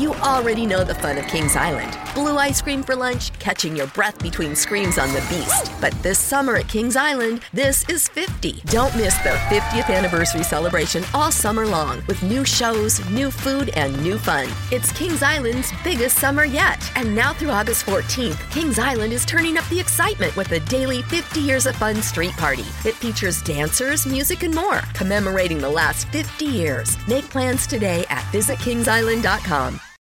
You already know the fun of Kings Island. Blue ice cream for lunch, catching your breath between screams on the beast. But this summer at Kings Island, this is 50. Don't miss the 50th anniversary celebration all summer long with new shows, new food, and new fun. It's Kings Island's biggest summer yet. And now through August 14th, Kings Island is turning up the excitement with a daily 50 Years of Fun street party. It features dancers, music, and more, commemorating the last 50 years. Make plans today at visitkingsisland.com.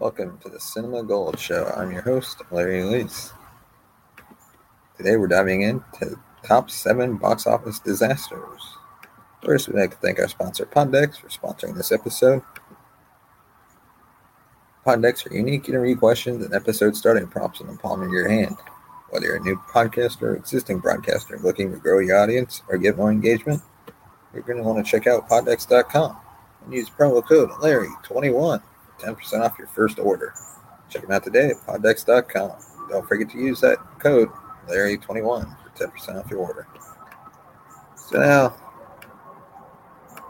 Welcome to the Cinema Gold Show. I'm your host, Larry Leese. Today we're diving into top seven box office disasters. First, we'd like to thank our sponsor, Poddex, for sponsoring this episode. Poddex are unique interview questions and episode starting prompts in the palm of your hand. Whether you're a new podcaster or existing broadcaster looking to grow your audience or get more engagement, you're going to want to check out poddex.com and use promo code Larry21 10% off your first order. Check them out today at poddex.com. Don't forget to use that code Larry21 for 10% off your order. So now,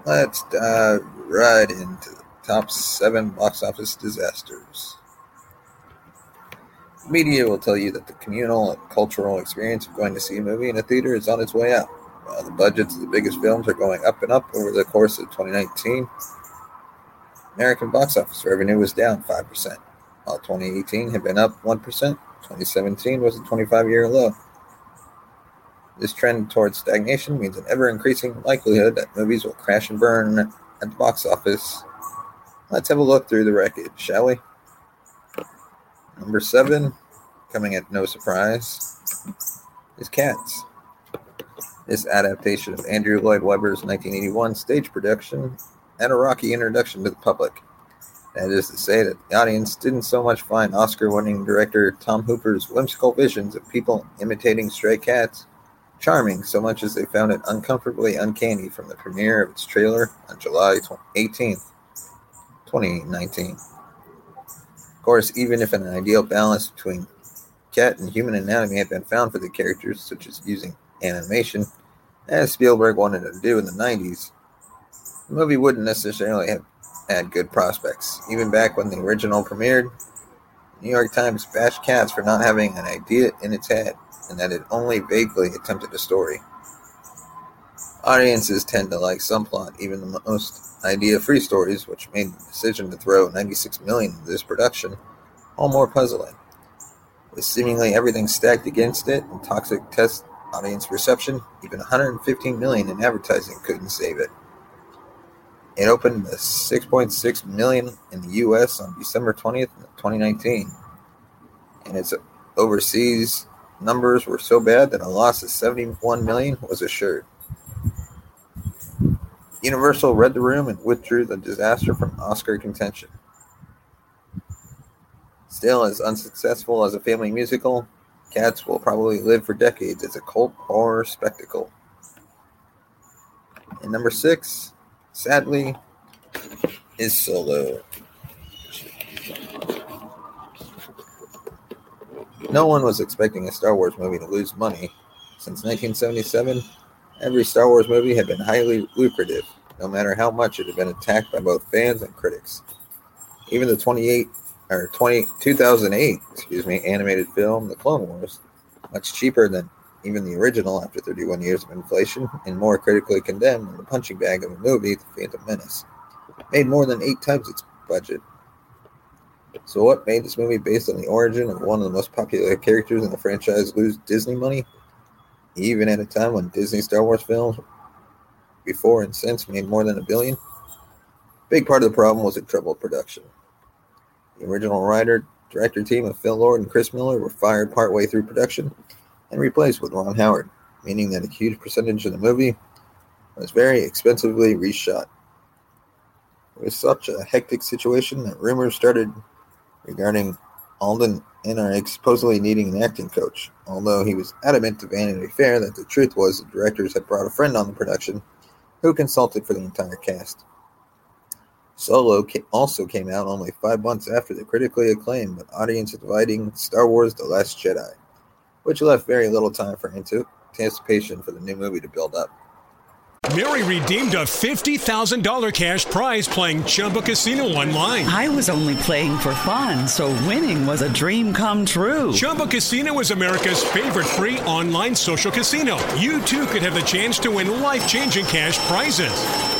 let's dive right into the top seven box office disasters. Media will tell you that the communal and cultural experience of going to see a movie in a theater is on its way out. While the budgets of the biggest films are going up and up over the course of 2019, American box office revenue was down 5%, while 2018 had been up 1%. 2017 was a 25 year low. This trend towards stagnation means an ever increasing likelihood that movies will crash and burn at the box office. Let's have a look through the wreckage, shall we? Number seven, coming at no surprise, is Cats. This adaptation of Andrew Lloyd Webber's 1981 stage production had a rocky introduction to the public. That is to say, that the audience didn't so much find Oscar winning director Tom Hooper's whimsical visions of people imitating stray cats charming so much as they found it uncomfortably uncanny from the premiere of its trailer on July 18th, 2019. Of course, even if an ideal balance between cat and human anatomy had been found for the characters, such as using animation, as Spielberg wanted to do in the 90s, the movie wouldn't necessarily have had good prospects. Even back when the original premiered, New York Times bashed Cats for not having an idea in its head and that it only vaguely attempted a story. Audiences tend to like some plot, even the most idea-free stories, which made the decision to throw 96 million into this production all more puzzling. With seemingly everything stacked against it and toxic test audience reception, even 115 million in advertising couldn't save it. It opened to 6.6 million in the US on December 20th, 2019. And its overseas numbers were so bad that a loss of 71 million was assured. Universal read the room and withdrew the disaster from Oscar contention. Still, as unsuccessful as a family musical, Cats will probably live for decades as a cult horror spectacle. And number six, sadly, is Solo. No one was expecting a Star Wars movie to lose money. Since 1977, every Star Wars movie had been highly lucrative, no matter how much it had been attacked by both fans and critics. Even the 28 or 20, 2008, excuse me, animated film, The Clone Wars, much cheaper than even the original after 31 years of inflation, and more critically condemned than the punching bag of a movie, The Phantom Menace. Made more than eight times its budget. So, what made this movie based on the origin of one of the most popular characters in the franchise lose Disney money? Even at a time when Disney Star Wars films, before and since, made more than a billion? Big part of the problem was a troubled production. The original writer director team of Phil Lord and Chris Miller were fired partway through production and replaced with Ron Howard, meaning that a huge percentage of the movie was very expensively reshot. It was such a hectic situation that rumors started regarding Alden Ehrenreich supposedly needing an acting coach, although he was adamant to Vanity Fair that the truth was the directors had brought a friend on the production who consulted for the entire cast. Solo also came out only five months after the critically acclaimed but audience dividing Star Wars The Last Jedi, which left very little time for anticipation for the new movie to build up. Mary redeemed a $50,000 cash prize playing Chumba Casino online. I was only playing for fun, so winning was a dream come true. Chumba Casino is America's favorite free online social casino. You too could have the chance to win life changing cash prizes.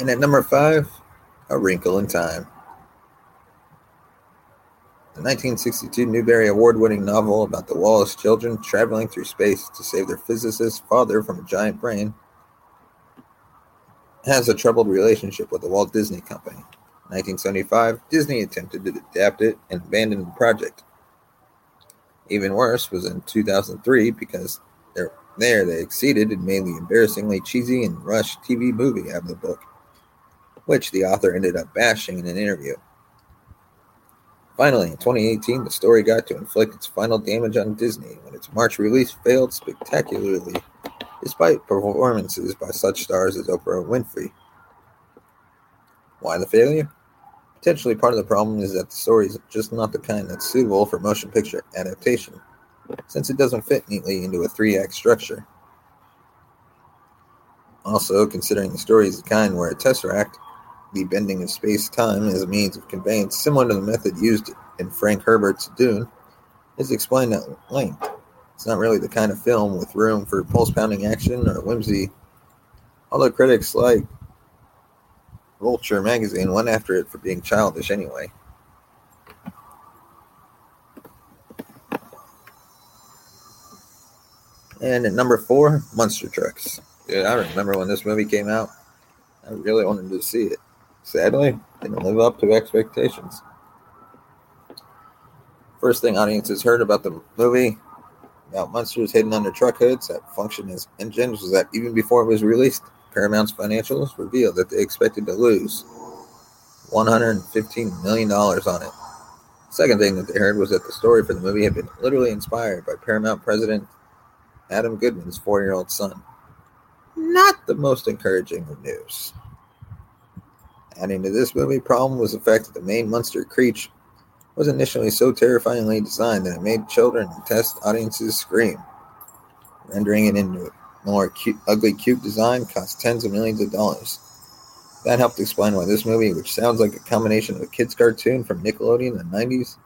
And at number five, A Wrinkle in Time. The 1962 Newbery Award winning novel about the Wallace children traveling through space to save their physicist father from a giant brain has a troubled relationship with the Walt Disney Company. In 1975, Disney attempted to adapt it and abandoned the project. Even worse was in 2003 because there they exceeded and made the embarrassingly cheesy and rushed TV movie out of the book which the author ended up bashing in an interview. Finally, in 2018, the story got to inflict its final damage on Disney when its March release failed spectacularly, despite performances by such stars as Oprah Winfrey. Why the failure? Potentially part of the problem is that the story is just not the kind that's suitable for motion picture adaptation, since it doesn't fit neatly into a three act structure. Also, considering the story is the kind where a tesseract the bending of space-time as a means of conveyance, similar to the method used in Frank Herbert's Dune, is explained at length. It's not really the kind of film with room for pulse-pounding action or whimsy, although critics like Vulture magazine went after it for being childish anyway. And at number four, Monster Trucks. Yeah, I remember when this movie came out. I really wanted to see it sadly, didn't live up to expectations. First thing audiences heard about the movie about monsters hidden under truck hoods that function as engines was that even before it was released, Paramount's financials revealed that they expected to lose $115 million on it. Second thing that they heard was that the story for the movie had been literally inspired by Paramount president Adam Goodman's four year old son. Not the most encouraging of news. Adding to this movie problem was the fact that the main monster Creech was initially so terrifyingly designed that it made children and test audiences scream. Rendering it into a more cute, ugly, cute design cost tens of millions of dollars. That helped explain why this movie, which sounds like a combination of a kid's cartoon from Nickelodeon in the 90s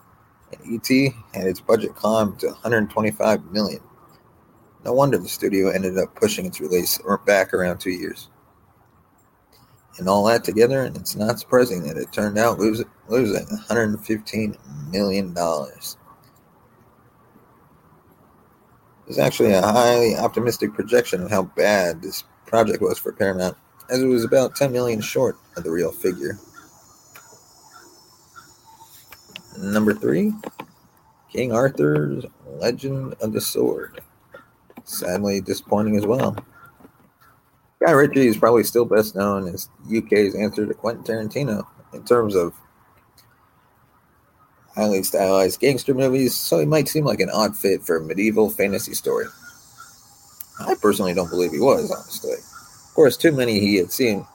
and E.T., had its budget climb to 125 million. No wonder the studio ended up pushing its release back around two years. And all that together, and it's not surprising that it turned out losing, losing $115 million. It's actually a highly optimistic projection of how bad this project was for Paramount as it was about 10 million short of the real figure. Number three, King Arthur's Legend of the Sword. Sadly disappointing as well. Guy Ritchie is probably still best known as UK's answer to Quentin Tarantino in terms of highly stylized gangster movies, so he might seem like an odd fit for a medieval fantasy story. I personally don't believe he was, honestly. Of course, too many he had seen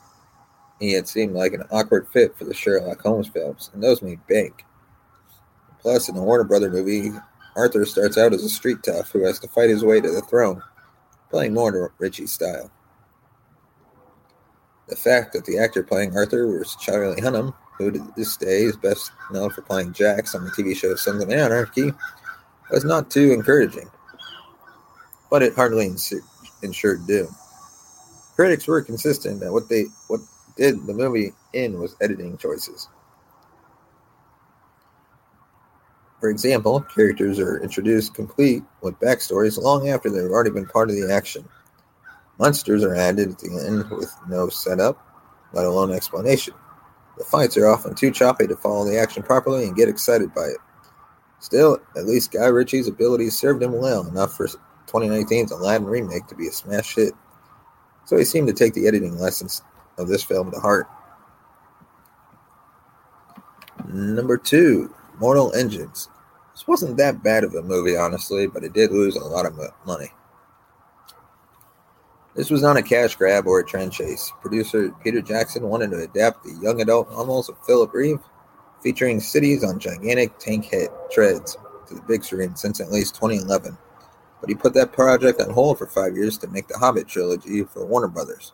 he had seemed like an awkward fit for the Sherlock Holmes films, and those made bank. Plus, in the Warner Brother movie, Arthur starts out as a street tough who has to fight his way to the throne, playing more to Ritchie's style. The fact that the actor playing Arthur was Charlie Hunnam, who to this day is best known for playing Jax on the TV show Sons of Anarchy, was not too encouraging. But it hardly ensured doom critics were consistent that what they what did the movie in was editing choices. For example, characters are introduced complete with backstories long after they've already been part of the action. Monsters are added at the end with no setup, let alone explanation. The fights are often too choppy to follow the action properly and get excited by it. Still, at least Guy Ritchie's abilities served him well enough for 2019's Aladdin remake to be a smash hit. So he seemed to take the editing lessons of this film to heart. Number two, Mortal Engines. This wasn't that bad of a movie, honestly, but it did lose a lot of money. This was not a cash grab or a trend chase. Producer Peter Jackson wanted to adapt the young adult novels of Philip Reeve, featuring cities on gigantic tank head treads to the big screen since at least 2011 but he put that project on hold for five years to make the Hobbit trilogy for Warner Brothers.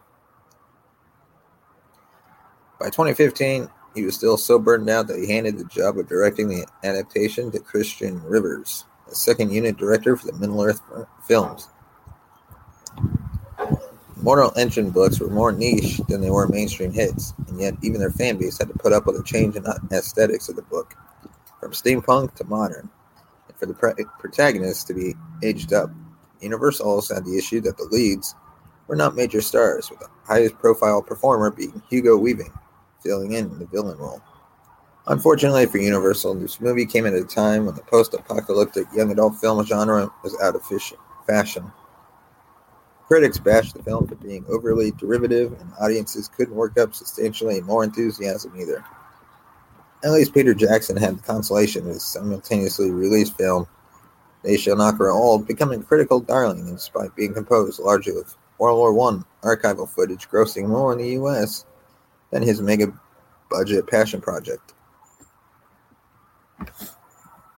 By 2015, he was still so burned out that he handed the job of directing the adaptation to Christian Rivers, a second unit director for the Middle Earth films. Mortal Engine books were more niche than they were mainstream hits, and yet even their fan base had to put up with a change in aesthetics of the book, from steampunk to modern and for the pre- protagonists to be aged up. Universal also had the issue that the leads were not major stars, with the highest profile performer being Hugo Weaving, filling in the villain role. Unfortunately for Universal, this movie came at a time when the post apocalyptic young adult film genre was out of fashion. Critics bashed the film for being overly derivative, and audiences couldn't work up substantially more enthusiasm either. At least Peter Jackson had the consolation of his simultaneously released film, They Shall Not Grow Old, becoming a critical darling despite being composed largely of World War I archival footage grossing more in the US than his mega budget passion project.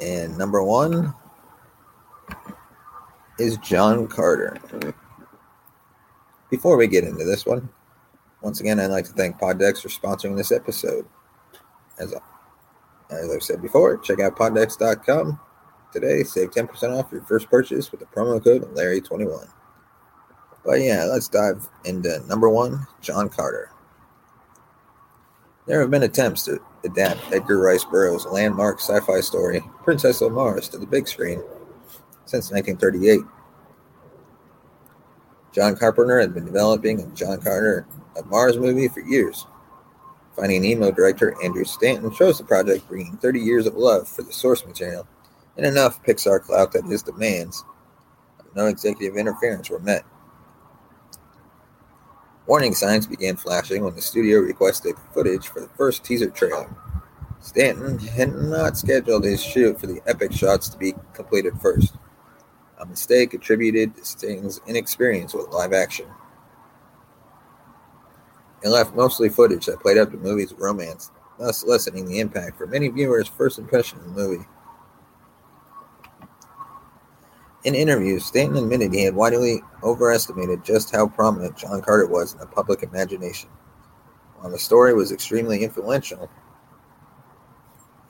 And number one is John Carter. Before we get into this one, once again, I'd like to thank Poddex for sponsoring this episode. As, as I've said before, check out poddex.com today. Save 10% off your first purchase with the promo code Larry21. But yeah, let's dive into number one John Carter. There have been attempts to adapt Edgar Rice Burroughs' landmark sci fi story, Princess of Mars, to the big screen since 1938. John Carpenter had been developing a John Carter of Mars movie for years. Finding Nemo director Andrew Stanton chose the project, bringing 30 years of love for the source material and enough Pixar clout that his demands of no executive interference were met. Warning signs began flashing when the studio requested footage for the first teaser trailer. Stanton had not scheduled his shoot for the epic shots to be completed first, a mistake attributed to Stanton's inexperience with live action. It left mostly footage that played up the movie's romance, thus lessening the impact for many viewers' first impression of the movie. In interviews, Stanton admitted he had widely overestimated just how prominent John Carter was in the public imagination. While the story was extremely influential,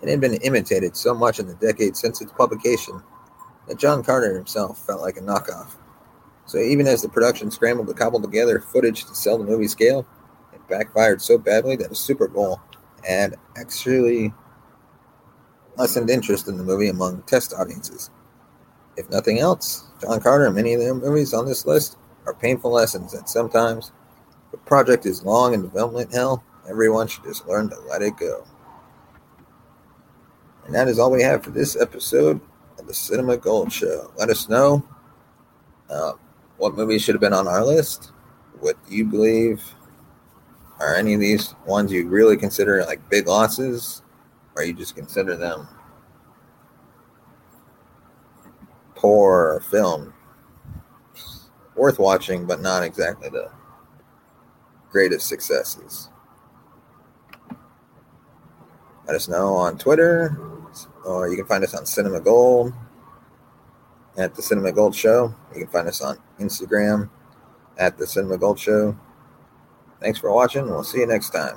it had been imitated so much in the decades since its publication that John Carter himself felt like a knockoff. So even as the production scrambled to cobble together footage to sell the movie scale, it backfired so badly that a Super Bowl ad actually lessened interest in the movie among test audiences. If nothing else, John Carter and many of the movies on this list are painful lessons that sometimes the project is long in development hell, everyone should just learn to let it go. And that is all we have for this episode of the Cinema Gold Show. Let us know uh, what movies should have been on our list, what you believe are any of these ones you really consider like big losses, or you just consider them poor film. Worth watching, but not exactly the greatest successes. Let us know on Twitter, or you can find us on Cinema Gold at the Cinema Gold Show. You can find us on Instagram at the Cinema Gold Show. Thanks for watching. We'll see you next time.